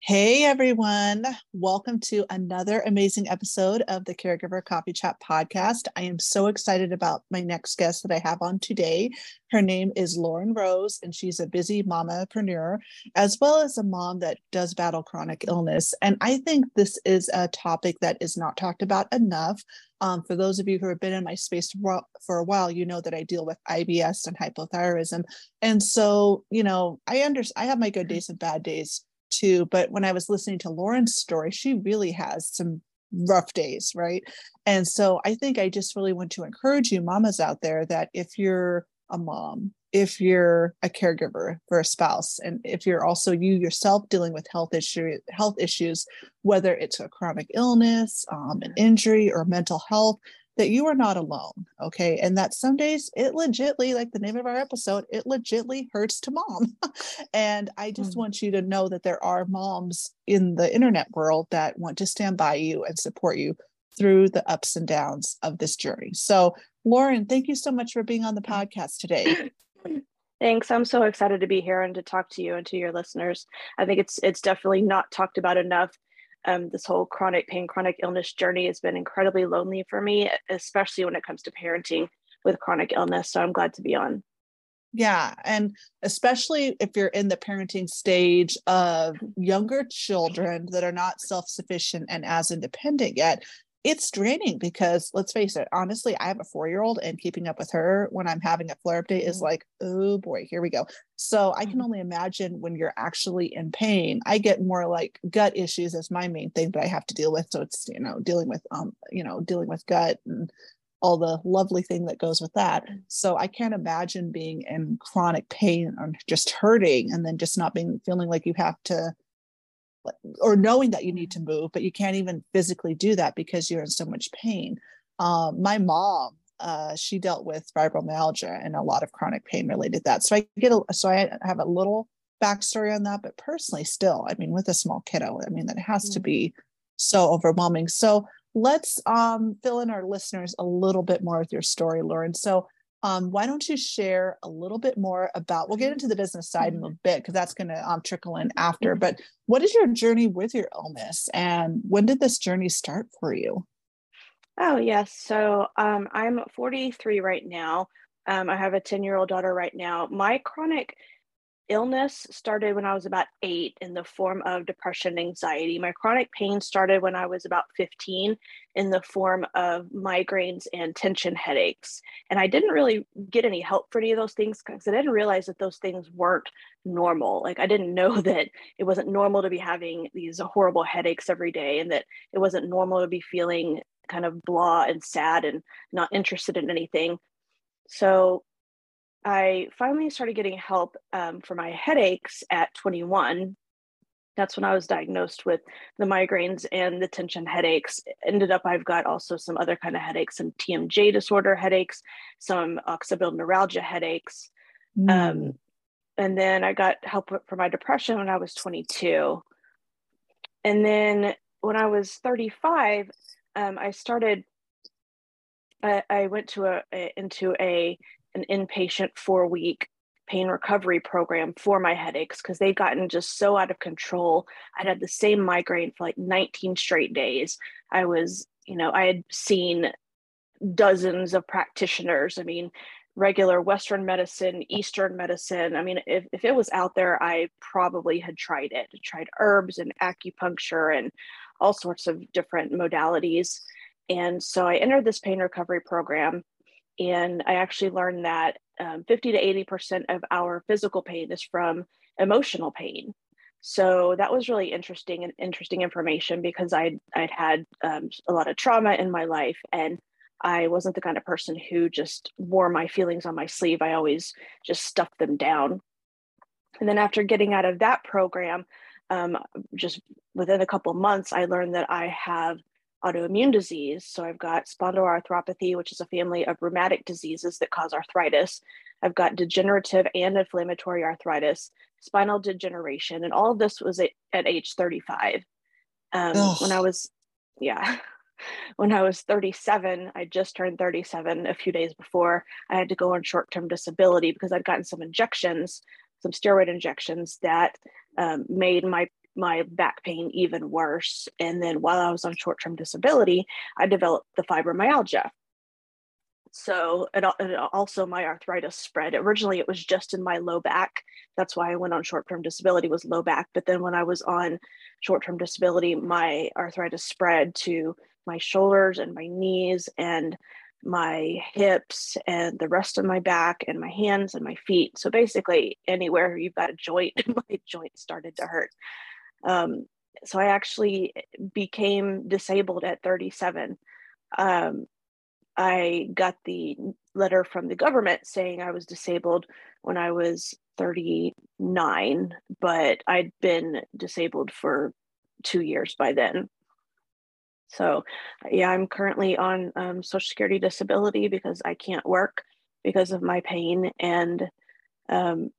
Hey everyone, welcome to another amazing episode of the Caregiver Coffee Chat podcast. I am so excited about my next guest that I have on today. Her name is Lauren Rose, and she's a busy mamapreneur as well as a mom that does battle chronic illness. And I think this is a topic that is not talked about enough. Um, for those of you who have been in my space for a while, you know that I deal with IBS and hypothyroidism. And so, you know, I understand, I have my good days and bad days too. But when I was listening to Lauren's story, she really has some rough days, right? And so I think I just really want to encourage you, mamas out there, that if you're a mom, if you're a caregiver for a spouse, and if you're also you yourself dealing with health issue health issues, whether it's a chronic illness, um, an injury, or mental health, that you are not alone. Okay. And that some days it legitly, like the name of our episode, it legitly hurts to mom. and I just mm-hmm. want you to know that there are moms in the internet world that want to stand by you and support you through the ups and downs of this journey. So, Lauren, thank you so much for being on the podcast today. Thanks. I'm so excited to be here and to talk to you and to your listeners. I think it's it's definitely not talked about enough um, this whole chronic pain, chronic illness journey has been incredibly lonely for me, especially when it comes to parenting with chronic illness. So I'm glad to be on. Yeah. And especially if you're in the parenting stage of younger children that are not self sufficient and as independent yet, it's draining because let's face it, honestly, I have a four year old and keeping up with her when I'm having a flare up day is mm-hmm. like, oh boy, here we go. So I can mm-hmm. only imagine when you're actually in pain. I get more like gut issues as my main thing that I have to deal with. So it's, you know, dealing with, um, you know, dealing with gut and all the lovely thing that goes with that. Mm. So I can't imagine being in chronic pain or just hurting and then just not being feeling like you have to or knowing that you need to move, but you can't even physically do that because you're in so much pain. Um, my mom, uh, she dealt with fibromyalgia and a lot of chronic pain related to that. So I get a, so I have a little backstory on that, but personally, still, I mean, with a small kiddo, I mean, that has to be so overwhelming. So let's um, fill in our listeners a little bit more with your story, Lauren. So um, why don't you share a little bit more about we'll get into the business side in a bit because that's going to um, trickle in after but what is your journey with your illness and when did this journey start for you? Oh yes. So um, i'm 43 right now. Um, i have a 10 year old daughter right now. My chronic illness started when I was about eight in the form of depression anxiety. My chronic pain started when I was about 15 in the form of migraines and tension headaches. And I didn't really get any help for any of those things because I didn't realize that those things weren't normal. Like I didn't know that it wasn't normal to be having these horrible headaches every day and that it wasn't normal to be feeling kind of blah and sad and not interested in anything. So I finally started getting help um, for my headaches at 21. That's when I was diagnosed with the migraines and the tension headaches. Ended up, I've got also some other kind of headaches, some TMJ disorder headaches, some occipital neuralgia headaches. Mm. Um, and then I got help for my depression when I was 22. And then when I was 35, um, I started. I, I went to a into a an inpatient four week pain recovery program for my headaches because they'd gotten just so out of control. I'd had the same migraine for like 19 straight days. I was, you know, I had seen dozens of practitioners. I mean, regular Western medicine, Eastern medicine. I mean, if, if it was out there, I probably had tried it, I tried herbs and acupuncture and all sorts of different modalities. And so I entered this pain recovery program and I actually learned that um, 50 to 80% of our physical pain is from emotional pain. So that was really interesting and interesting information because I'd, I'd had um, a lot of trauma in my life and I wasn't the kind of person who just wore my feelings on my sleeve. I always just stuffed them down. And then after getting out of that program, um, just within a couple months, I learned that I have autoimmune disease. So I've got spondyloarthropathy, which is a family of rheumatic diseases that cause arthritis. I've got degenerative and inflammatory arthritis, spinal degeneration, and all of this was at, at age 35. Um, when I was, yeah, when I was 37, I just turned 37 a few days before. I had to go on short term disability because I'd gotten some injections, some steroid injections that um, made my my back pain even worse. And then while I was on short term disability, I developed the fibromyalgia. So it, also my arthritis spread. Originally, it was just in my low back. That's why I went on short-term disability was low back. But then when I was on short-term disability, my arthritis spread to my shoulders and my knees and my hips and the rest of my back and my hands and my feet. So basically, anywhere you've got a joint, my joint started to hurt. Um, so I actually became disabled at 37. Um, I got the letter from the government saying I was disabled when I was 39, but I'd been disabled for two years by then. So, yeah, I'm currently on um, Social Security disability because I can't work because of my pain, and um,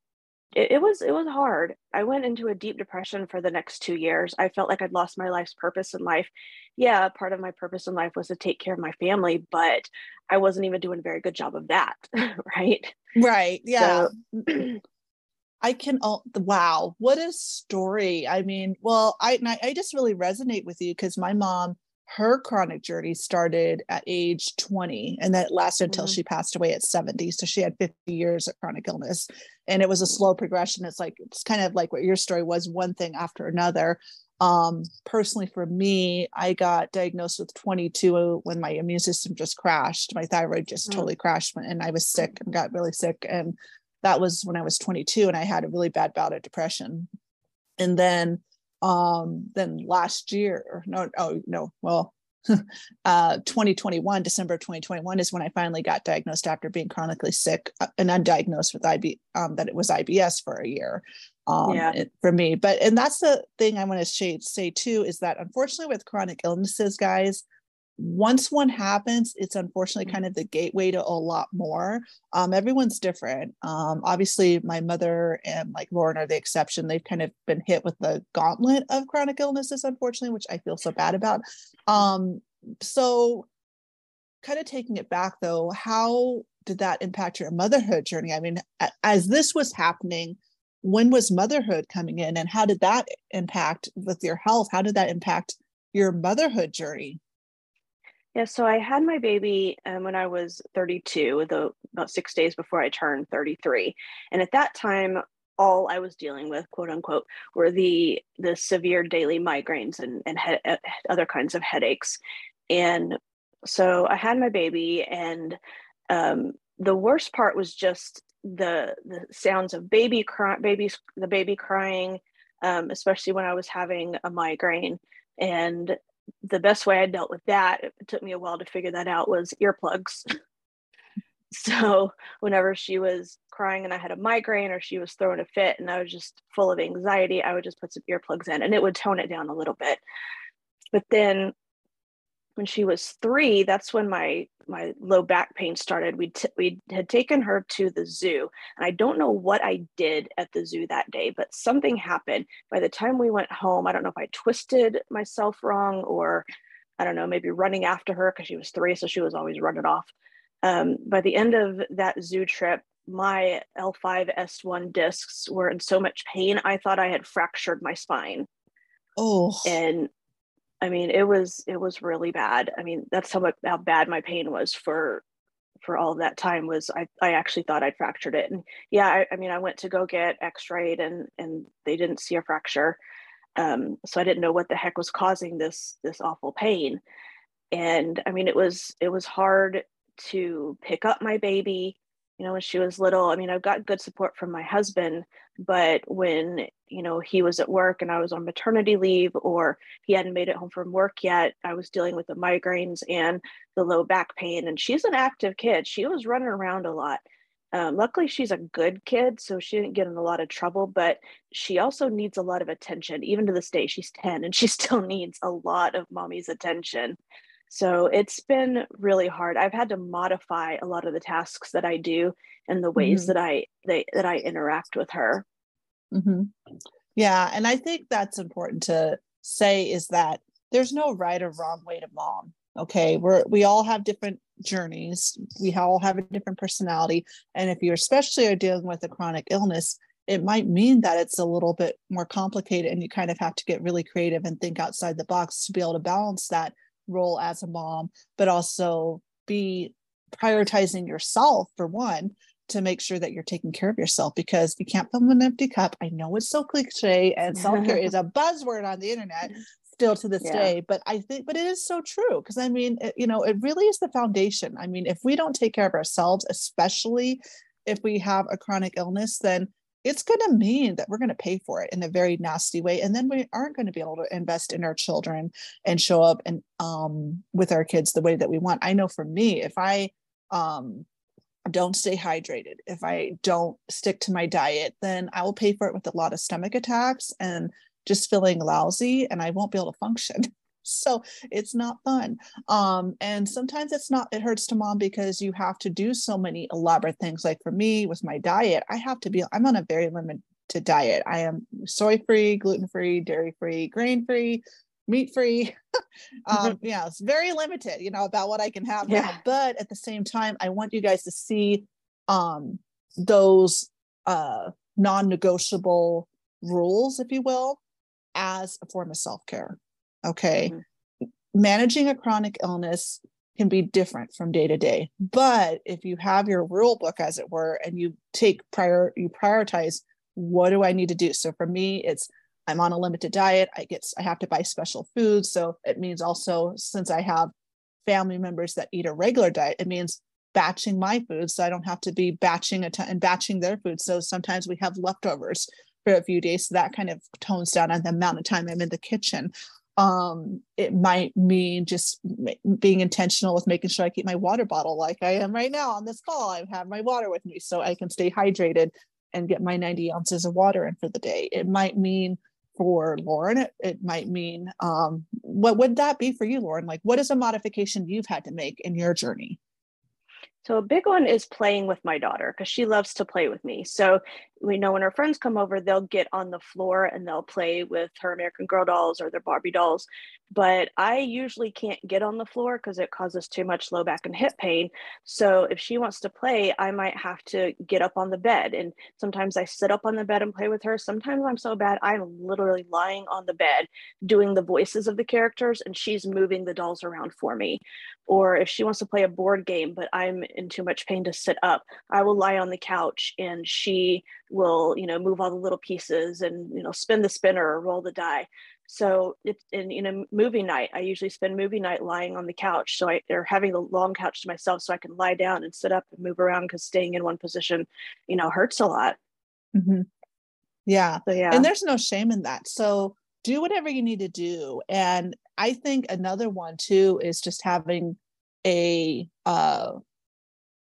it, it, was it was hard. I went into a deep depression for the next two years. I felt like I'd lost my life's purpose in life. Yeah, part of my purpose in life was to take care of my family, but I wasn't even doing a very good job of that. right. Right. Yeah. So, I can. Oh, wow, what a story! I mean, well, I I just really resonate with you because my mom her chronic journey started at age 20 and that lasted until mm-hmm. she passed away at 70 so she had 50 years of chronic illness and it was a slow progression. It's like it's kind of like what your story was one thing after another. Um personally for me i got diagnosed with 22 when my immune system just crashed. My thyroid just mm-hmm. totally crashed and i was sick and got really sick and that was when i was 22 and i had a really bad bout of depression. And then um then last year no oh no well uh 2021 december 2021 is when i finally got diagnosed after being chronically sick uh, and undiagnosed with ib um, that it was ibs for a year um yeah. it, for me but and that's the thing i want to say, say too is that unfortunately with chronic illnesses guys once one happens, it's unfortunately mm-hmm. kind of the gateway to a lot more. Um, everyone's different. Um, obviously, my mother and like Lauren are the exception. They've kind of been hit with the gauntlet of chronic illnesses, unfortunately, which I feel so bad about. Um, so, kind of taking it back though, how did that impact your motherhood journey? I mean, as this was happening, when was motherhood coming in, and how did that impact with your health? How did that impact your motherhood journey? Yeah, so I had my baby um, when I was 32, the, about six days before I turned 33. And at that time, all I was dealing with, quote unquote, were the the severe daily migraines and, and he- uh, other kinds of headaches. And so I had my baby, and um, the worst part was just the the sounds of baby cry, babies, the baby crying, um, especially when I was having a migraine. And the best way I dealt with that, it took me a while to figure that out, was earplugs. so whenever she was crying and I had a migraine or she was throwing a fit and I was just full of anxiety, I would just put some earplugs in and it would tone it down a little bit. But then when she was three, that's when my my low back pain started. We t- we had taken her to the zoo, and I don't know what I did at the zoo that day, but something happened. By the time we went home, I don't know if I twisted myself wrong or I don't know, maybe running after her because she was three, so she was always running off. Um, by the end of that zoo trip, my L5 S1 discs were in so much pain, I thought I had fractured my spine. Oh. And I mean, it was it was really bad. I mean, that's how how bad my pain was for for all that time was I, I actually thought I'd fractured it. And yeah, I, I mean, I went to go get x-rayed and, and they didn't see a fracture. Um, so I didn't know what the heck was causing this, this awful pain. And I mean, it was, it was hard to pick up my baby you know when she was little i mean i've got good support from my husband but when you know he was at work and i was on maternity leave or he hadn't made it home from work yet i was dealing with the migraines and the low back pain. And she's an active kid. She was running around a lot. Um, luckily she's a good kid so she didn't get in a lot of trouble but she also needs a lot of attention. Even to this day she's 10 and she still needs a lot of mommy's attention so it's been really hard. I've had to modify a lot of the tasks that I do and the ways mm-hmm. that I they, that I interact with her. Mm-hmm. Yeah, and I think that's important to say is that there's no right or wrong way to mom. Okay, we're we all have different journeys. We all have a different personality, and if you especially are dealing with a chronic illness, it might mean that it's a little bit more complicated and you kind of have to get really creative and think outside the box to be able to balance that role as a mom but also be prioritizing yourself for one to make sure that you're taking care of yourself because you can't fill an empty cup. I know it's so cliche and self-care is a buzzword on the internet still to this yeah. day, but I think but it is so true because I mean, it, you know, it really is the foundation. I mean, if we don't take care of ourselves, especially if we have a chronic illness, then it's going to mean that we're going to pay for it in a very nasty way and then we aren't going to be able to invest in our children and show up and um, with our kids the way that we want i know for me if i um, don't stay hydrated, if I don't stick to my diet, then I will pay for it with a lot of stomach attacks and just feeling lousy and I won't be able to function. so it's not fun. Um, and sometimes it's not, it hurts to mom because you have to do so many elaborate things. Like for me with my diet, I have to be, I'm on a very limited diet. I am soy free, gluten free, dairy free, grain free, meat free. um, yeah, it's very limited, you know, about what I can have yeah. now. But at the same time, I want you guys to see um, those uh, non-negotiable rules, if you will, as a form of self-care. Okay. Mm-hmm. Managing a chronic illness can be different from day to day. But if you have your rule book, as it were, and you take prior, you prioritize what do I need to do? So for me, it's I'm on a limited diet. I get I have to buy special foods. So it means also since I have family members that eat a regular diet, it means batching my food so I don't have to be batching a ton and batching their food. So sometimes we have leftovers for a few days. So that kind of tones down on the amount of time I'm in the kitchen. Um, it might mean just being intentional with making sure I keep my water bottle like I am right now on this call. I have my water with me so I can stay hydrated and get my 90 ounces of water in for the day. It might mean for Lauren, it, it might mean um, what would that be for you, Lauren? Like, what is a modification you've had to make in your journey? So a big one is playing with my daughter because she loves to play with me. So we know when her friends come over, they'll get on the floor and they'll play with her American Girl dolls or their Barbie dolls. But I usually can't get on the floor because it causes too much low back and hip pain. So if she wants to play, I might have to get up on the bed. And sometimes I sit up on the bed and play with her. Sometimes I'm so bad, I'm literally lying on the bed doing the voices of the characters and she's moving the dolls around for me. Or if she wants to play a board game, but I'm in too much pain to sit up, I will lie on the couch and she will you know move all the little pieces and you know spin the spinner or roll the die. So it's in you know movie night i usually spend movie night lying on the couch so i they're having the long couch to myself so i can lie down and sit up and move around because staying in one position you know hurts a lot. Mm-hmm. yeah. So, yeah. And there's no shame in that. So do whatever you need to do. And i think another one too is just having a uh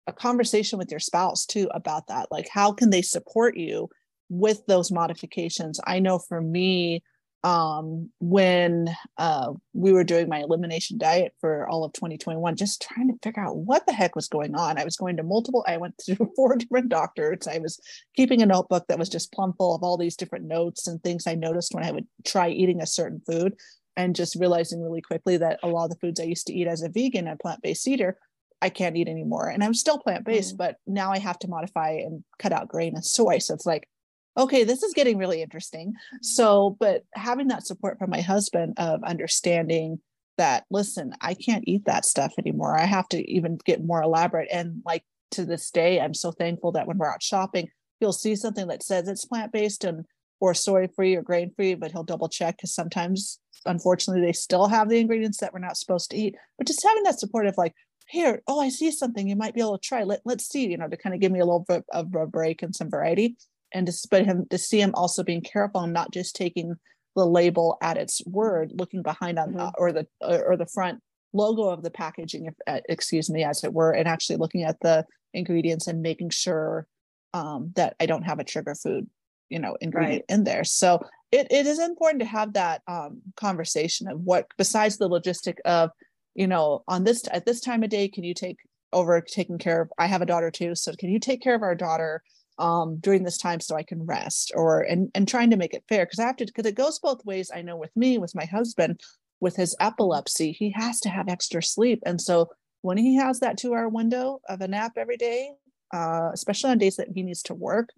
a conversation with your spouse too about that like how can they support you with those modifications? I know for me um when uh we were doing my elimination diet for all of 2021 just trying to figure out what the heck was going on. I was going to multiple i went to four different doctors. I was keeping a notebook that was just plumb full of all these different notes and things i noticed when i would try eating a certain food and just realizing really quickly that a lot of the foods i used to eat as a vegan and plant-based eater I can't eat anymore. And I'm still plant based, mm. but now I have to modify and cut out grain and soy. So it's like, okay, this is getting really interesting. So, but having that support from my husband of understanding that, listen, I can't eat that stuff anymore. I have to even get more elaborate. And like to this day, I'm so thankful that when we're out shopping, he'll see something that says it's plant based and or soy free or grain free, but he'll double check because sometimes, unfortunately, they still have the ingredients that we're not supposed to eat. But just having that support of like, here, oh, I see something you might be able to try. Let, let's see, you know, to kind of give me a little bit of a break and some variety. And to but him to see him also being careful and not just taking the label at its word, looking behind on mm-hmm. or the or the front logo of the packaging, if, uh, excuse me, as it were, and actually looking at the ingredients and making sure um, that I don't have a trigger food, you know, ingredient right. in there. So it, it is important to have that um, conversation of what, besides the logistic of you know, on this at this time of day, can you take over taking care of? I have a daughter too, so can you take care of our daughter um, during this time so I can rest? Or and and trying to make it fair because I have to because it goes both ways. I know with me, with my husband, with his epilepsy, he has to have extra sleep, and so when he has that two hour window of a nap every day, uh, especially on days that he needs to work,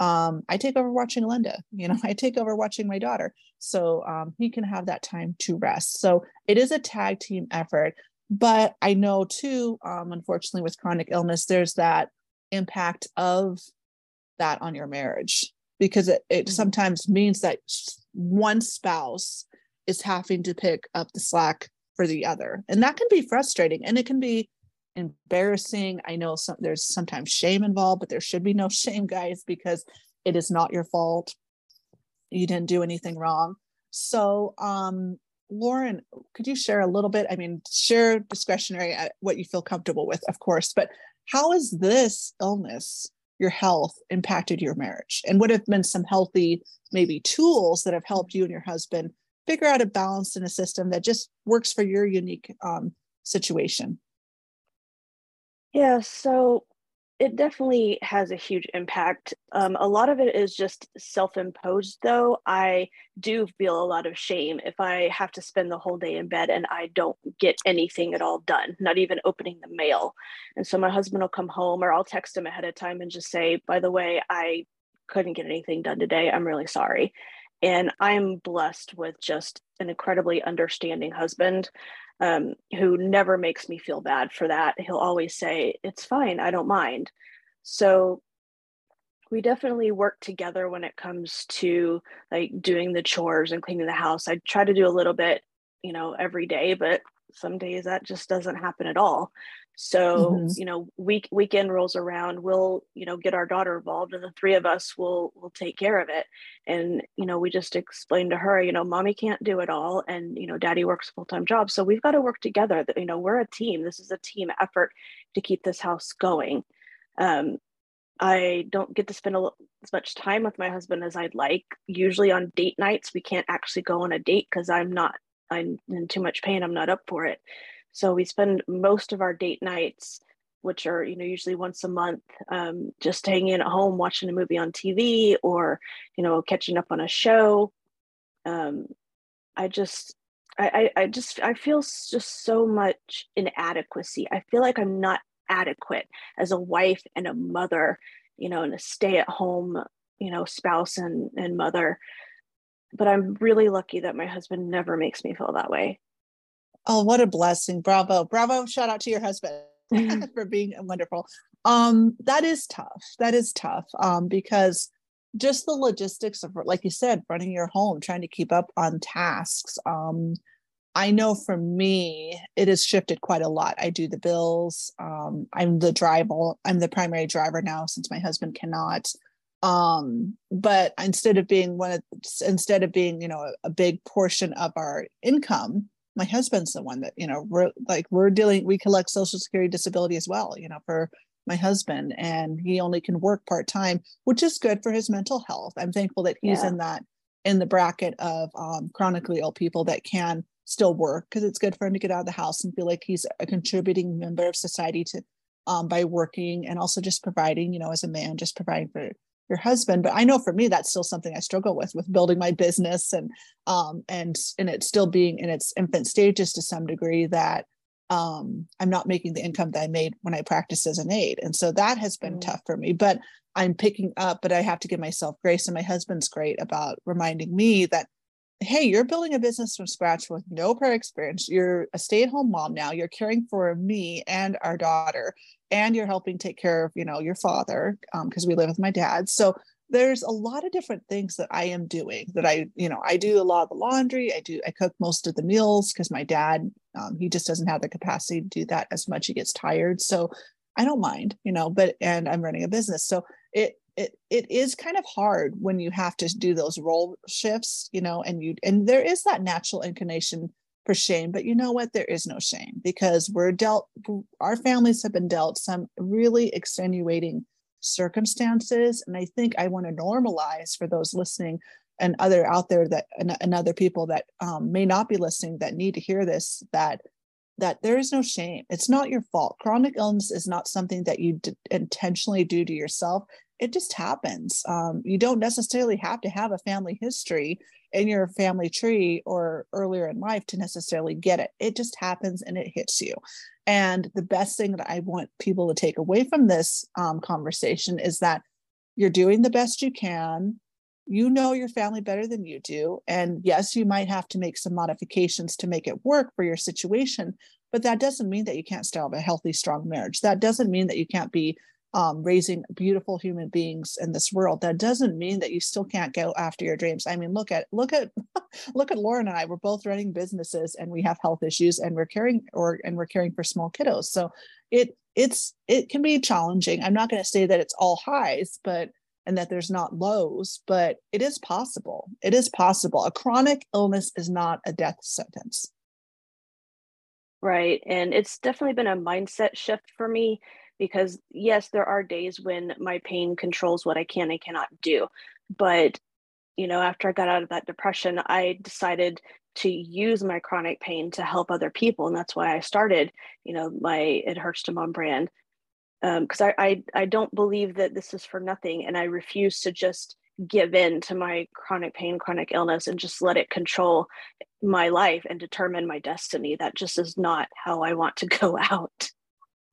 um, I take over watching Linda. You know, I take over watching my daughter. So um, he can have that time to rest. So it is a tag team effort. But I know too, um, unfortunately, with chronic illness, there's that impact of that on your marriage because it, it mm-hmm. sometimes means that one spouse is having to pick up the slack for the other. And that can be frustrating and it can be embarrassing. I know some, there's sometimes shame involved, but there should be no shame, guys, because it is not your fault. You didn't do anything wrong. So, um, Lauren, could you share a little bit? I mean, share discretionary uh, what you feel comfortable with, of course, but how has this illness, your health, impacted your marriage? And what have been some healthy, maybe tools that have helped you and your husband figure out a balance in a system that just works for your unique um, situation? Yeah, so it definitely has a huge impact. Um, a lot of it is just self imposed, though. I do feel a lot of shame if I have to spend the whole day in bed and I don't get anything at all done, not even opening the mail. And so my husband will come home or I'll text him ahead of time and just say, by the way, I couldn't get anything done today. I'm really sorry. And I'm blessed with just an incredibly understanding husband um, who never makes me feel bad for that. He'll always say, It's fine, I don't mind. So we definitely work together when it comes to like doing the chores and cleaning the house. I try to do a little bit, you know, every day, but some days that just doesn't happen at all so mm-hmm. you know week weekend rolls around we'll you know get our daughter involved and the three of us will will take care of it and you know we just explained to her you know mommy can't do it all and you know daddy works full-time job so we've got to work together That you know we're a team this is a team effort to keep this house going um, I don't get to spend a, as much time with my husband as I'd like. Usually on date nights, we can't actually go on a date because I'm not, I'm in too much pain. I'm not up for it. So we spend most of our date nights, which are you know usually once a month, um, just hanging at home watching a movie on TV or you know catching up on a show. Um, I just I, I just I feel just so much inadequacy. I feel like I'm not adequate as a wife and a mother, you know, and a stay-at-home, you know, spouse and and mother. But I'm really lucky that my husband never makes me feel that way. Oh, what a blessing. Bravo. Bravo. Shout out to your husband for being wonderful. Um, that is tough. That is tough. Um, because just the logistics of like you said, running your home, trying to keep up on tasks. Um, I know for me, it has shifted quite a lot. I do the bills. Um, I'm the driver. I'm the primary driver now since my husband cannot. Um, but instead of being one of, instead of being, you know, a, a big portion of our income, my husband's the one that you know we're like we're dealing we collect social security disability as well you know for my husband and he only can work part-time which is good for his mental health i'm thankful that he's yeah. in that in the bracket of um, chronically ill people that can still work because it's good for him to get out of the house and feel like he's a contributing member of society to um, by working and also just providing you know as a man just providing for your husband but i know for me that's still something i struggle with with building my business and um and and it's still being in its infant stages to some degree that um i'm not making the income that i made when i practiced as an aide. And so that has been mm-hmm. tough for me but i'm picking up but i have to give myself grace and my husband's great about reminding me that hey you're building a business from scratch with no prior experience. You're a stay-at-home mom now. You're caring for me and our daughter and you're helping take care of you know your father because um, we live with my dad. So there's a lot of different things that i am doing that i you know i do a lot of the laundry. I do i cook most of the meals because my dad um, he just doesn't have the capacity to do that as much. He gets tired. So i don't mind you know but and i'm running a business. So it it it is kind of hard when you have to do those role shifts you know and you and there is that natural inclination for shame. But you know what? There is no shame because we're dealt, our families have been dealt some really extenuating circumstances. And I think I want to normalize for those listening and other out there that and, and other people that um, may not be listening that need to hear this that that there is no shame it's not your fault chronic illness is not something that you d- intentionally do to yourself it just happens um, you don't necessarily have to have a family history in your family tree or earlier in life to necessarily get it. It just happens and it hits you. And the best thing that I want people to take away from this um, conversation is that you're doing the best you can you know your family better than you do and yes you might have to make some modifications to make it work for your situation but that doesn't mean that you can't still have a healthy strong marriage that doesn't mean that you can't be um, raising beautiful human beings in this world. That doesn't mean that you still can't go after your dreams. I mean look at look at look at lauren and i. We're both running businesses and we have health issues and we're caring or and we're caring for small kiddos. So it it's it can be challenging. I'm not going to say that it's all highs but and that there's not lows but it is possible. It is possible. A chronic illness is not a death sentence. Right. And it's definitely been a mindset shift for me because yes there are days when my pain controls what i can and cannot do. But you know after i got out of that depression i decided to use my chronic pain to help other people. And that's why i started you know my it hurts to mom brand. Because um, I, I i don't believe that this is for nothing. And i refuse to just give in to my chronic pain chronic illness and just let it control my life and determine my destiny. That just is not how i want to go out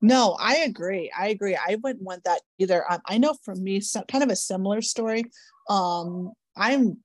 no, I agree. I agree. I wouldn't want that either. Um, I know for me, kind of a similar story. Um, I'm,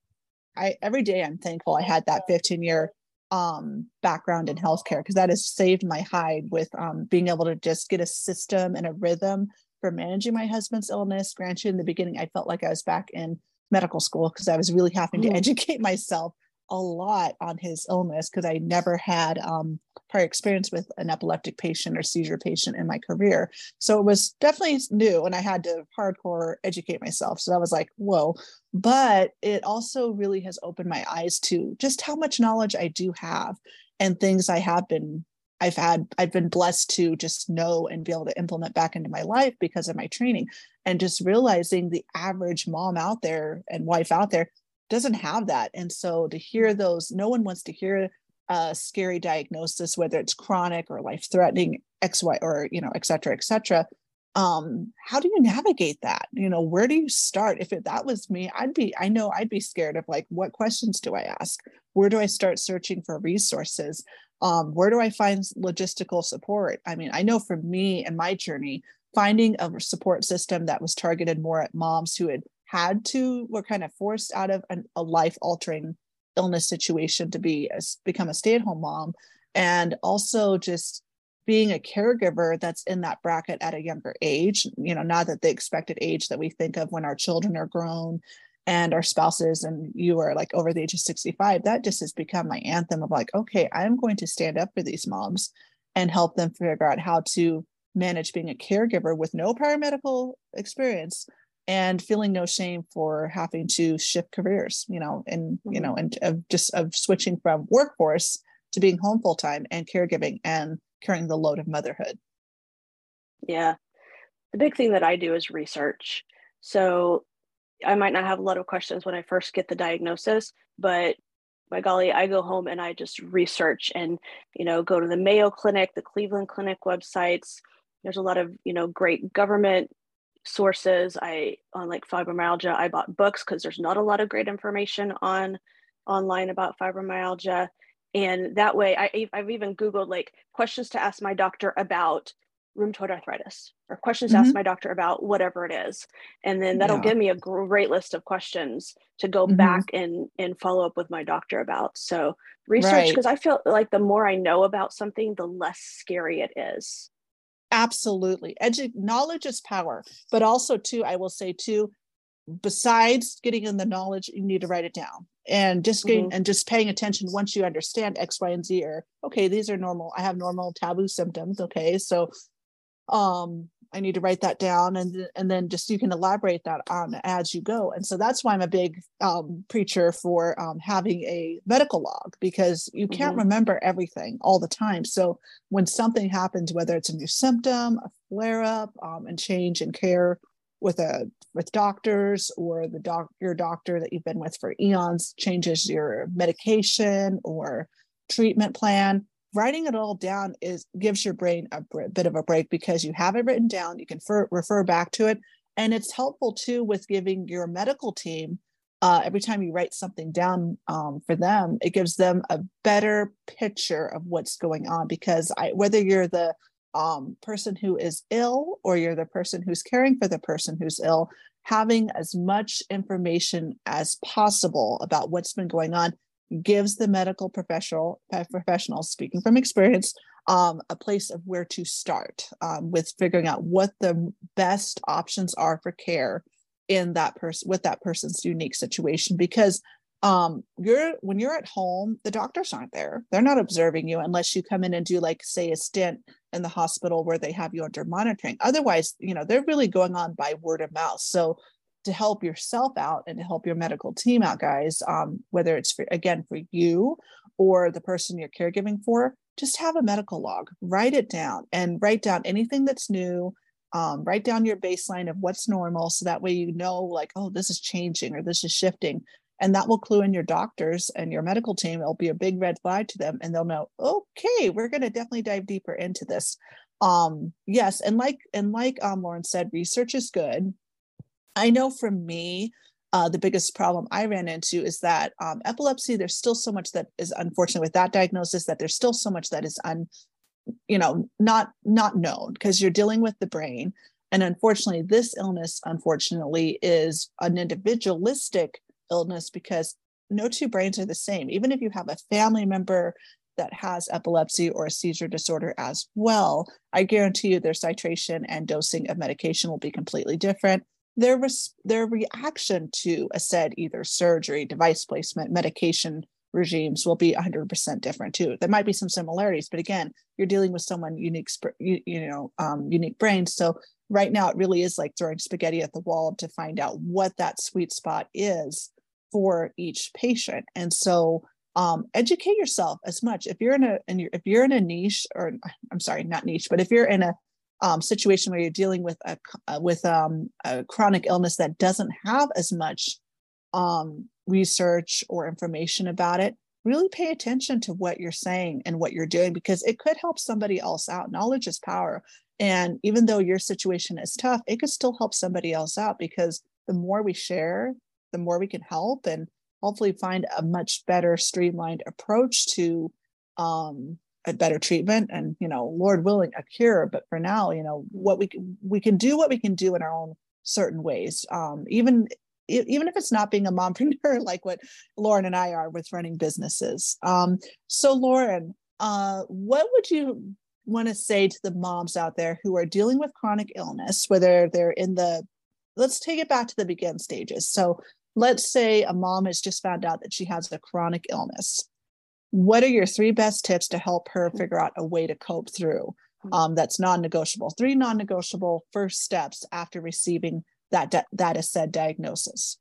I every day I'm thankful I had that 15 year um, background in healthcare because that has saved my hide with um, being able to just get a system and a rhythm for managing my husband's illness. Granted, in the beginning, I felt like I was back in medical school because I was really having to mm. educate myself a lot on his illness because I never had um, prior experience with an epileptic patient or seizure patient in my career. So it was definitely new and I had to hardcore educate myself. So that was like, whoa. But it also really has opened my eyes to just how much knowledge I do have and things I have been I've had I've been blessed to just know and be able to implement back into my life because of my training and just realizing the average mom out there and wife out there doesn't have that. And so to hear those, no one wants to hear a scary diagnosis, whether it's chronic or life threatening, X, Y, or, you know, et cetera, et cetera. Um, how do you navigate that? You know, where do you start? If it, that was me, I'd be, I know I'd be scared of like, what questions do I ask? Where do I start searching for resources? Um, where do I find logistical support? I mean, I know for me and my journey, finding a support system that was targeted more at moms who had had to were kind of forced out of an, a life altering illness situation to be a, become a stay at home mom and also just being a caregiver that's in that bracket at a younger age you know not at the expected age that we think of when our children are grown and our spouses and you are like over the age of 65 that just has become my anthem of like okay i'm going to stand up for these moms and help them figure out how to manage being a caregiver with no prior medical experience and feeling no shame for having to shift careers you know and mm-hmm. you know and of just of switching from workforce to being home full time and caregiving and carrying the load of motherhood. Yeah. The big thing that i do is research. So i might not have a lot of questions when i first get the diagnosis but by golly i go home and i just research and you know go to the mayo clinic the cleveland clinic websites. There's a lot of you know great government sources i on like fibromyalgia i bought books because there's not a lot of great information on online about fibromyalgia and that way I, i've even googled like questions to ask my doctor about rheumatoid arthritis or questions mm-hmm. to ask mm-hmm. my doctor about whatever it is and then that'll yeah. give me a great list of questions to go mm-hmm. back and and follow up with my doctor about so research because right. i feel like the more i know about something the less scary it is absolutely Edu- knowledge is power but also too i will say too besides getting in the knowledge you need to write it down and just getting mm-hmm. and just paying attention once you understand x y and z or okay these are normal i have normal taboo symptoms okay so um I need to write that down and and then just you can elaborate that on as you go. And so that's why I'm a big um, preacher for um, having a medical log because you can't mm-hmm. remember everything all the time. So when something happens, whether it's a new symptom, a flare up, um, and change in care with a with doctors or the doc your doctor that you've been with for eons changes your medication or treatment plan writing it all down is gives your brain a bit of a break because you have it written down you can fer- refer back to it. And it's helpful too with giving your medical team uh, every time you write something down um, for them it gives them a better picture of what's going on because I, whether you're the um, person who is ill or you're the person who's caring for the person who's ill having as much information as possible about what's been going on gives the medical professional professional speaking from experience um, a place of where to start um, with figuring out what the best options are for care in that person with that person's unique situation. Because um you're when you're at home the doctors aren't there. They're not observing you unless you come in and do like say a stint in the hospital where they have you under monitoring. Otherwise you know they're really going on by word of mouth. So to help yourself out and to help your medical team out guys um, whether it's for again for you or the person you're caregiving for just have a medical log. Write it down and write down anything that's new. Um, write down your baseline of what's normal so that way you know like oh this is changing or this is shifting. And that will clue in your doctors and your medical team. It'll be a big red flag to them and they'll know okay we're going to definitely dive deeper into this. Um yes and like and like um, lauren said research is good i know for me uh, the biggest problem I ran into is that um, epilepsy, there's still so much that is unfortunate with that diagnosis that there's still so much that is un, you know, not not known because you're dealing with the brain. And unfortunately, this illness, unfortunately, is an individualistic illness because no two brains are the same. Even if you have a family member that has epilepsy or a seizure disorder as well, I guarantee you their titration and dosing of medication will be completely different. Their, res- their reaction to a said either surgery, device placement, medication regimes will be 100% different too. There might be some similarities, but again, you're dealing with someone unique, you, you know, um, unique brain. So right now, it really is like throwing spaghetti at the wall to find out what that sweet spot is for each patient. And so um, educate yourself as much. If you're in a and you're, if you're in a niche, or I'm sorry, not niche, but if you're in a um, situation where you're dealing with a uh, with um, a chronic illness that doesn't have as much um, research or information about it, really pay attention to what you're saying and what you're doing because it could help somebody else out. Knowledge is power. And even though your situation is tough, it could still help somebody else out because the more we share, the more we can help and hopefully find a much better streamlined approach to um, a better treatment and you know lord willing a cure. But for now you know what we we can do what we can do in our own certain ways. Um, even even if it's not being a mompreneur like what lauren and i are with running businesses. Um, so lauren uh, what would you want to say to the moms out there who are dealing with chronic illness whether they're in the let's take it back to the begin stages. So let's say a mom has just found out that she has a chronic illness what are your three best tips to help her figure out a way to cope through hmm. um, that's non-negotiable three non-negotiable first steps after receiving that that is said diagnosis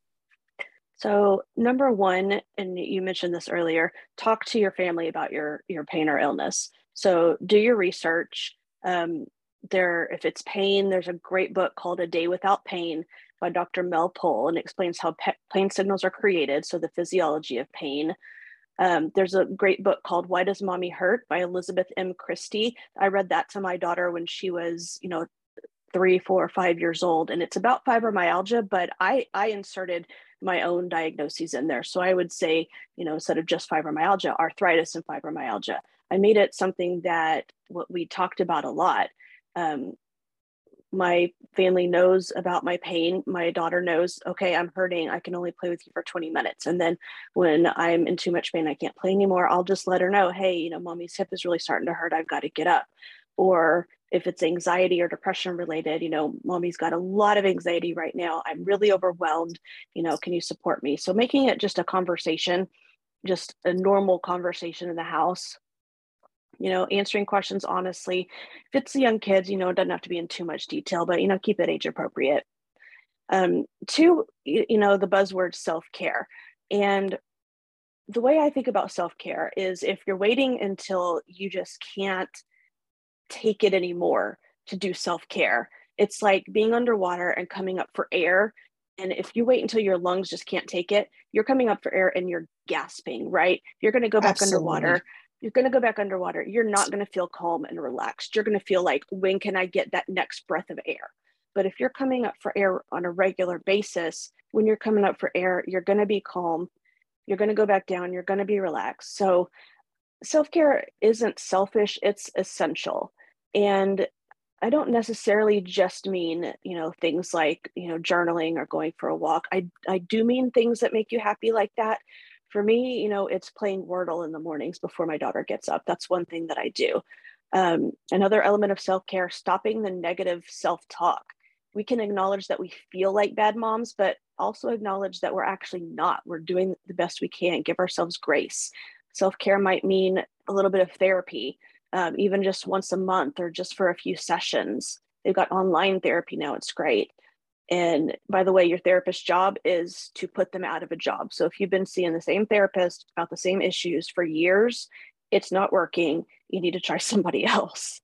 so number one and you mentioned this earlier talk to your family about your your pain or illness so do your research um, there if it's pain there's a great book called a day without pain by Dr. Mel Pohl and explains how pe- pain signals are created, so the physiology of pain. Um, there's a great book called Why Does Mommy Hurt by Elizabeth M. Christie. I read that to my daughter when she was, you know, three, four, five years old, and it's about fibromyalgia. But I I inserted my own diagnoses in there, so I would say, you know, instead of just fibromyalgia, arthritis and fibromyalgia. I made it something that what we talked about a lot. Um, my family knows about my pain. My daughter knows, okay, I'm hurting. I can only play with you for 20 minutes. And then when I'm in too much pain, I can't play anymore, I'll just let her know, hey, you know, mommy's hip is really starting to hurt. I've got to get up. Or if it's anxiety or depression related, you know, mommy's got a lot of anxiety right now. I'm really overwhelmed. You know, can you support me? So making it just a conversation, just a normal conversation in the house you know, answering questions honestly. If it's the young kids, you know, it doesn't have to be in too much detail, but, you know, keep it age appropriate. Um, two, you know, the buzzword self care. And the way I think about self care is if you're waiting until you just can't take it anymore to do self care, it's like being underwater and coming up for air. And if you wait until your lungs just can't take it, you're coming up for air and you're gasping, right? You're going to go back Absolutely. underwater you're going to go back underwater. You're not going to feel calm and relaxed. You're going to feel like, when can I get that next breath of air? But if you're coming up for air on a regular basis, when you're coming up for air, you're going to be calm. You're going to go back down. You're going to be relaxed. So, self care isn't selfish, it's essential. And I don't necessarily just mean, you know, things like, you know, journaling or going for a walk. I I do mean things that make you happy like that. For me, you know, it's playing Wordle in the mornings before my daughter gets up. That's one thing that I do. Um, another element of self care, stopping the negative self talk. We can acknowledge that we feel like bad moms, but also acknowledge that we're actually not. We're doing the best we can, give ourselves grace. Self care might mean a little bit of therapy, um, even just once a month or just for a few sessions. They've got online therapy now, it's great. And by the way, your therapist's job is to put them out of a job. So if you've been seeing the same therapist about the same issues for years, it's not working. You need to try somebody else.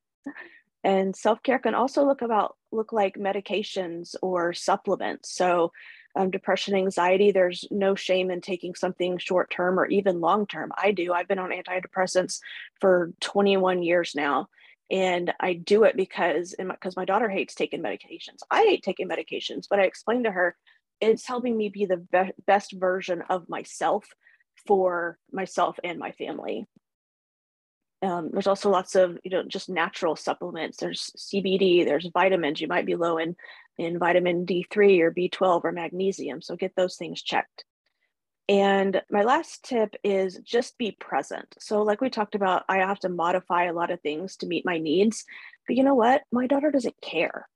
And self-care can also look about look like medications or supplements. So um, depression, anxiety, there's no shame in taking something short term or even long term. I do. I've been on antidepressants for 21 years now. And I do it because because my, my daughter hates taking medications. I hate taking medications, but I explained to her it's helping me be the be- best version of myself for myself and my family. Um, there's also lots of you know just natural supplements. There's CBD. There's vitamins. You might be low in in vitamin D3 or B12 or magnesium. So get those things checked. And my last tip is just be present. So, like we talked about, I have to modify a lot of things to meet my needs. But you know what? My daughter doesn't care.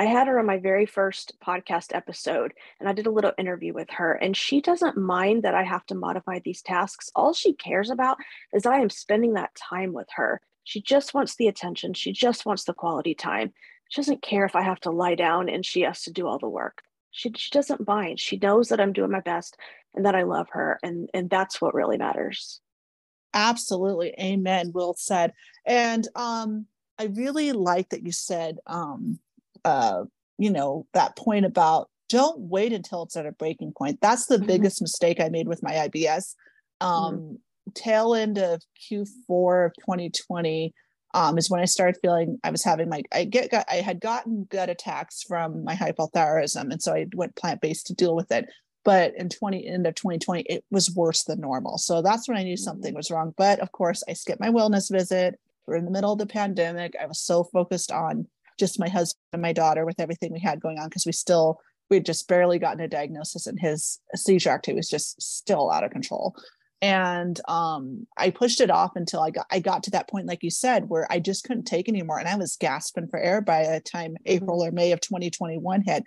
I had her on my very first podcast episode and I did a little interview with her, and she doesn't mind that I have to modify these tasks. All she cares about is that I am spending that time with her. She just wants the attention, she just wants the quality time. She doesn't care if I have to lie down and she has to do all the work. She, she doesn't mind. She knows that I'm doing my best and that I love her. And, and that's what really matters. Absolutely. Amen. Will said. And um, I really like that you said, um, uh, you know, that point about don't wait until it's at a breaking point. That's the mm-hmm. biggest mistake I made with my IBS. Um, mm-hmm. Tail end of Q4 of 2020, um, is when I started feeling I was having my I get got, I had gotten gut attacks from my hypothyroidism, and so I went plant based to deal with it. But in 20 end of 2020, it was worse than normal. So that's when I knew something mm-hmm. was wrong. But of course, I skipped my wellness visit. We're in the middle of the pandemic. I was so focused on just my husband and my daughter with everything we had going on because we still we had just barely gotten a diagnosis and his seizure activity was just still out of control and um, I pushed it off until I got I got to that point, like you said, where I just couldn't take anymore, and I was gasping for air by the time mm-hmm. April or May of 2021 hit,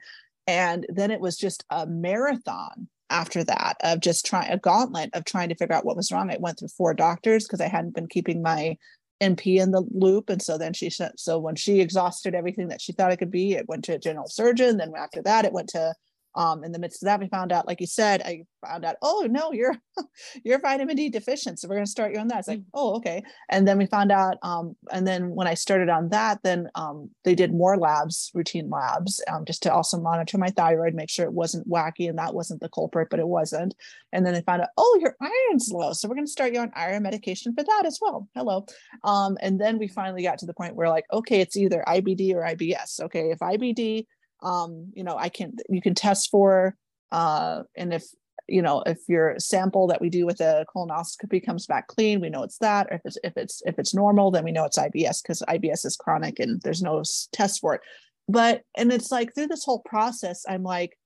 and then it was just a marathon after that of just trying a gauntlet of trying to figure out what was wrong. I went through four doctors because I hadn't been keeping my NP in the loop, and so then she said, so when she exhausted everything that she thought it could be, it went to a general surgeon. Then after that, it went to um, in the midst of that, we found out, like you said, I found out, oh no, you're you're vitamin D deficient. So we're gonna start you on that. It's like, mm. oh, okay. And then we found out, um, and then when I started on that, then um, they did more labs, routine labs, um, just to also monitor my thyroid, make sure it wasn't wacky and that wasn't the culprit, but it wasn't. And then they found out, oh, your iron's low. So we're gonna start you on iron medication for that as well. Hello. Um, and then we finally got to the point where like, okay, it's either IBD or IBS. Okay, if IBD um, you know, I can you can test for uh, and if you know if your sample that we do with a colonoscopy comes back clean, we know it's that. Or if it's if it's if it's normal, then we know it's IBS because IBS is chronic and there's no test for it. But and it's like through this whole process, I'm like,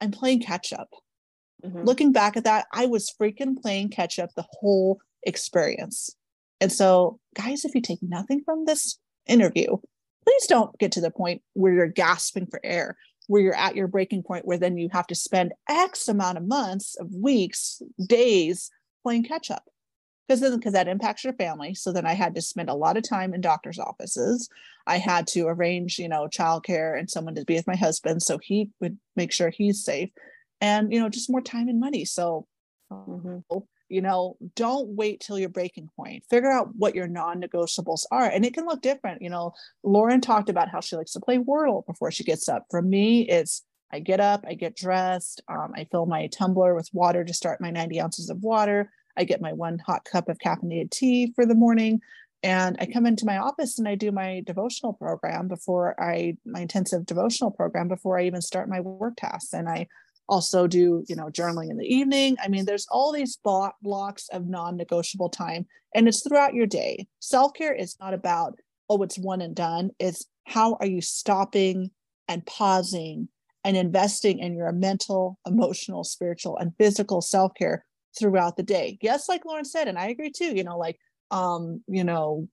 I'm playing catch up. Mm-hmm. Looking back at that, I was freaking playing catch up the whole experience. And so, guys, if you take nothing from this interview, please don't get to the point where you're gasping for air where you're at your breaking point where then you have to spend x amount of months of weeks days playing catch up because then because that impacts your family. So then i had to spend a lot of time in doctors offices. I had to arrange you know childcare and someone to be with my husband so he would make sure he's safe and you know just more time and money. So mm-hmm you know don't wait till your breaking point. Figure out what your non-negotiables are and it can look different you know. Lauren talked about how she likes to play wordle before she gets up. For me it's i get up i get dressed um, i fill my tumbler with water to start my 90 ounces of water. I get my one hot cup of caffeinated tea for the morning and i come into my office and i do my devotional program before i my intensive devotional program before i even start my work tasks and i also do you know journaling in the evening. I mean there's all these blocks of non-negotiable time and it's throughout your day. Self-care is not about oh it's one and done. It's how are you stopping and pausing and investing in your mental, emotional, spiritual, and physical self care throughout the day? Yes, like Lauren said, and I agree too, you know, like, um, you know,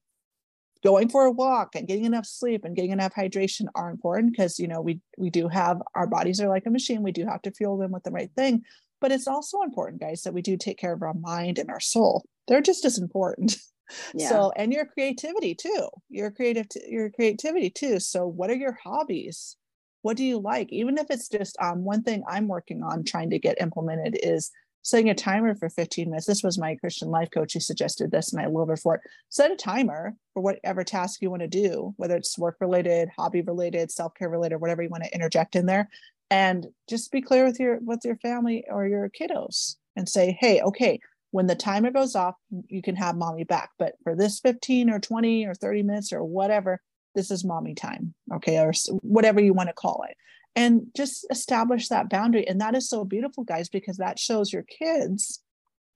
going for a walk and getting enough sleep and getting enough hydration are important because you know we we do have our bodies are like a machine. We do have to fuel them with the right thing. But it's also important guys that we do take care of our mind and our soul. They're just as important. Yeah. so and your creativity too. Your creative your creativity too. So what are your hobbies? What do you like? Even if it's just um, one thing i'm working on trying to get implemented is setting a timer for 15 minutes. This was my christian life coach who suggested this and i love her for it. Set a timer for whatever task you want to do whether it's work related hobby related self-care related whatever you want to interject in there. And just be clear with your with your family or your kiddos and say hey okay when the timer goes off you can have mommy back but for this 15 or 20 or 30 minutes or whatever this is mommy time okay or whatever you want to call it and just establish that boundary. And that is so beautiful guys because that shows your kids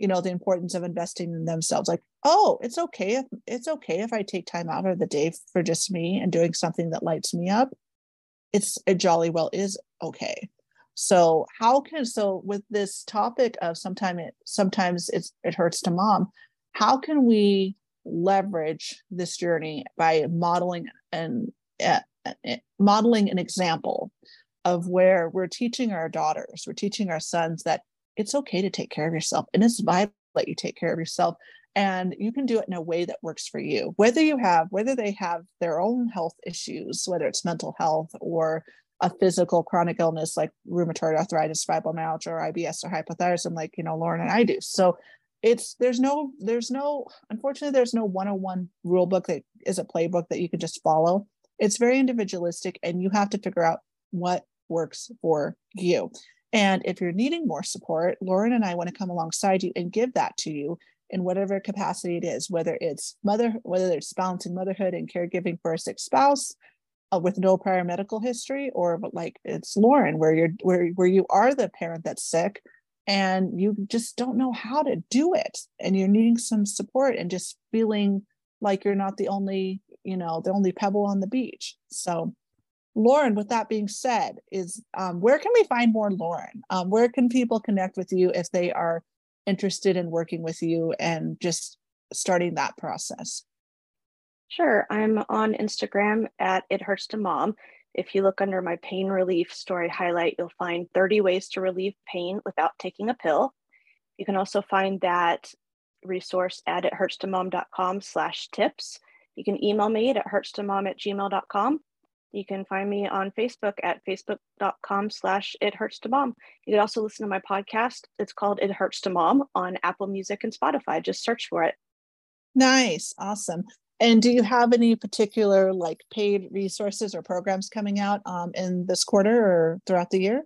you know the importance of investing in themselves. Like oh it's okay if it's okay if i take time out of the day for just me and doing something that lights me up. It's it jolly well is okay. So how can so with this topic of sometimes it sometimes it's it hurts to mom how can we leverage this journey by modeling and uh, modeling an example of where we're teaching our daughters we're teaching our sons that it's okay to take care of yourself and it's vital that you take care of yourself and you can do it in a way that works for you whether you have whether they have their own health issues whether it's mental health or a physical chronic illness like rheumatoid arthritis, fibromyalgia, or IBS or hypothyroidism, like you know Lauren and I do. So it's there's no there's no unfortunately there's no 101 rule book that is a playbook that you can just follow. It's very individualistic, and you have to figure out what works for you. And if you're needing more support, Lauren and I want to come alongside you and give that to you in whatever capacity it is, whether it's mother, whether it's balancing motherhood and caregiving for a sick spouse, uh, with no prior medical history or like it's lauren where you're where, where you are the parent that's sick and you just don't know how to do it and you're needing some support and just feeling like you're not the only you know the only pebble on the beach so lauren with that being said is um, where can we find more lauren um, where can people connect with you if they are interested in working with you and just starting that process Sure. I'm on Instagram at It Hurts to Mom. If you look under my pain relief story highlight, you'll find 30 ways to relieve pain without taking a pill. You can also find that resource at ithurtstomom.com slash tips. You can email me at hurtstomom at gmail.com. You can find me on Facebook at facebook.com slash it hurts to mom. You can also listen to my podcast. It's called It Hurts to Mom on Apple Music and Spotify. Just search for it. Nice. Awesome. And do you have any particular like paid resources or programs coming out um, in this quarter or throughout the year?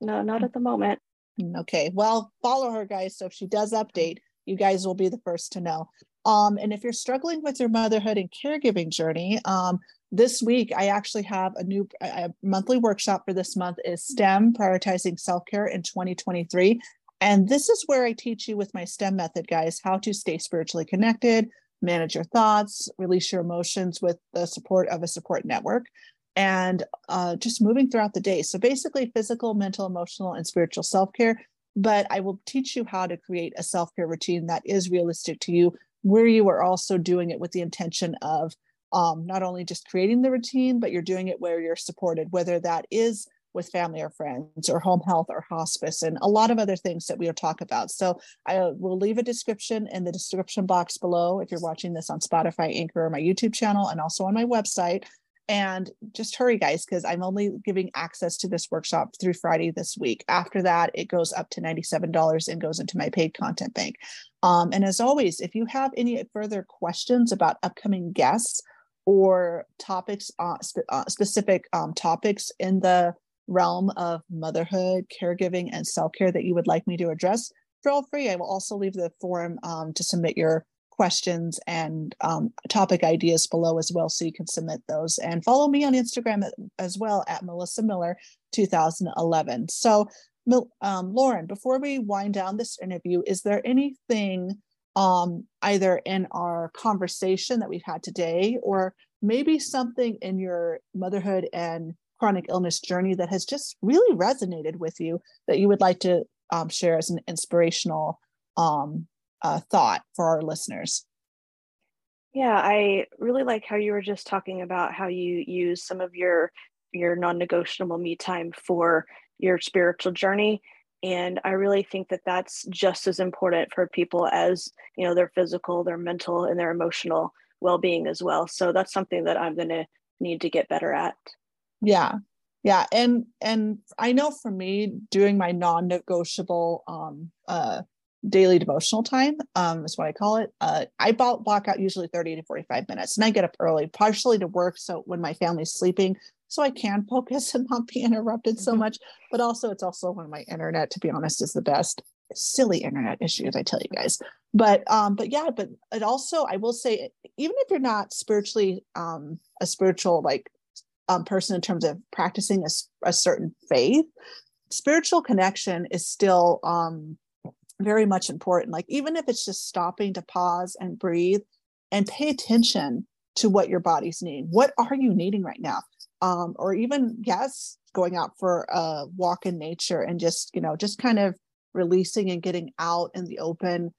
No, not at the moment. Mm, okay. Well, follow her, guys. So if she does update, you guys will be the first to know. Um, and if you're struggling with your motherhood and caregiving journey, um, this week I actually have a new a monthly workshop for this month is STEM prioritizing self-care in 2023. And this is where I teach you with my STEM method, guys, how to stay spiritually connected, manage your thoughts, release your emotions with the support of a support network, and uh, just moving throughout the day. So basically, physical, mental, emotional, and spiritual self care. But I will teach you how to create a self care routine that is realistic to you, where you are also doing it with the intention of um, not only just creating the routine, but you're doing it where you're supported, whether that is with family or friends or home health or hospice and a lot of other things that we'll talk about. So I will leave a description in the description box below if you're watching this on Spotify, Anchor, or my YouTube channel, and also on my website. And just hurry, guys, because I'm only giving access to this workshop through Friday this week. After that, it goes up to $97 and goes into my paid content bank. Um, and as always, if you have any further questions about upcoming guests or topics, uh, spe- uh, specific um, topics in the realm of motherhood, caregiving, and self care that you would like me to address, feel free. I will also leave the forum um, to submit your questions and um, topic ideas below as well, so you can submit those. And follow me on Instagram as well at Melissa Miller 2011. So, um, Lauren, before we wind down this interview, is there anything um, either in our conversation that we've had today or maybe something in your motherhood and chronic illness journey that has just really resonated with you that you would like to um, share as an inspirational um, uh, thought for our listeners. Yeah, I really like how you were just talking about how you use some of your your non-negotiable me time for your spiritual journey and i really think that that's just as important for people as you know their physical their mental and their emotional well-being as well. So that's something that i'm going to need to get better at. Yeah. Yeah. And and i know for me doing my non-negotiable um uh daily devotional time um is what i call it uh i block out usually 30 to 45 minutes and i get up early partially to work. So when my family's sleeping so I can focus and not be interrupted so mm-hmm. much. But also, it's also when my internet, to be honest, is the best. Silly internet issues, I tell you guys. But um, but yeah, but it also, I will say, even if you're not spiritually um a spiritual like um person in terms of practicing a, a certain faith, spiritual connection is still um very much important. Like even if it's just stopping to pause and breathe and pay attention to what your body's needing. What are you needing right now? Um, or even yes going out for a walk in nature and just you know just kind of releasing and getting out in the open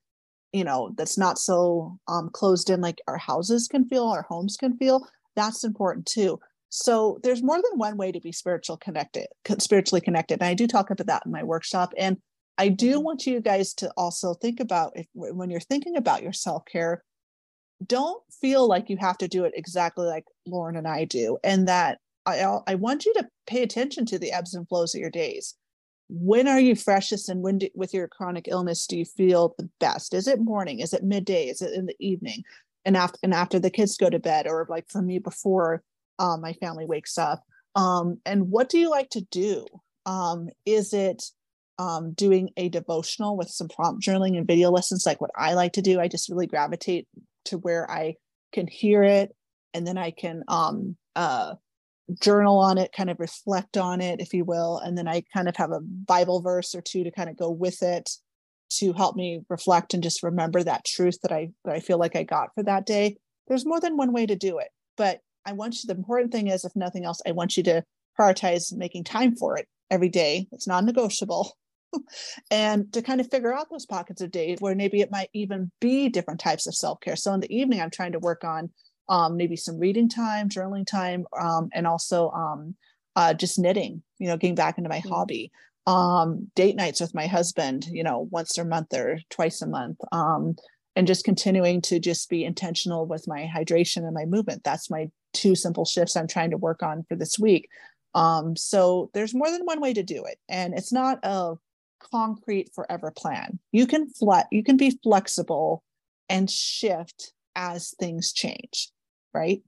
you know that's not so um, closed in like our houses can feel our homes can feel that's important too. So there's more than one way to be spiritual connected spiritually connected and i do talk about that in my workshop and i do want you guys to also think about if when you're thinking about your self-care don't feel like you have to do it exactly like lauren and i do and that I, I want you to pay attention to the ebbs and flows of your days. When are you freshest and when do, with your chronic illness do you feel the best? Is it morning? Is it midday? Is it in the evening? And after and after the kids go to bed, or like for me before um, my family wakes up. Um, and what do you like to do? Um, is it um, doing a devotional with some prompt journaling and video lessons like what I like to do? I just really gravitate to where I can hear it and then I can um, uh, journal on it, kind of reflect on it, if you will. And then I kind of have a Bible verse or two to kind of go with it to help me reflect and just remember that truth that I that I feel like I got for that day. There's more than one way to do it, but I want you the important thing is if nothing else, I want you to prioritize making time for it every day. It's non-negotiable. and to kind of figure out those pockets of days where maybe it might even be different types of self-care. So in the evening, I'm trying to work on um, maybe some reading time, journaling time, um, and also um, uh, just knitting, you know, getting back into my mm-hmm. hobby. Um, date nights with my husband, you know, once a month or twice a month. Um, and just continuing to just be intentional with my hydration and my movement. That's my two simple shifts I'm trying to work on for this week. Um, so there's more than one way to do it. And it's not a concrete forever plan. You can flat you can be flexible and shift as things change right?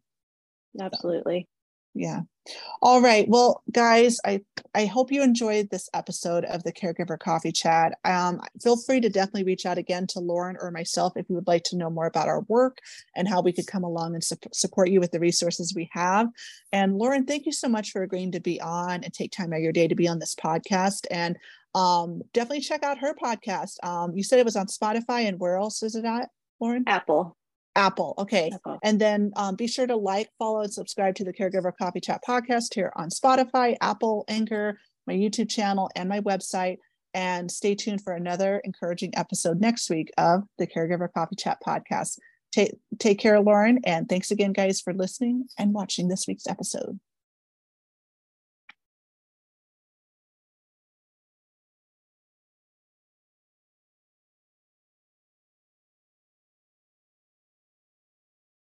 Absolutely. yeah. All right. Well guys i i hope you enjoyed this episode of the caregiver coffee chat. Um, feel free to definitely reach out again to lauren or myself if you would like to know more about our work and how we could come along and su- support you with the resources we have. And lauren thank you so much for agreeing to be on and take time out of your day to be on this podcast. And um, definitely check out her podcast. Um, you said it was on spotify and where else is it at lauren? Apple Apple. Okay. Apple. And then um, be sure to like, follow, and subscribe to the Caregiver Coffee Chat podcast here on Spotify, Apple, Anchor, my YouTube channel, and my website. And stay tuned for another encouraging episode next week of the Caregiver Coffee Chat podcast. Take, take care, Lauren. And thanks again, guys, for listening and watching this week's episode.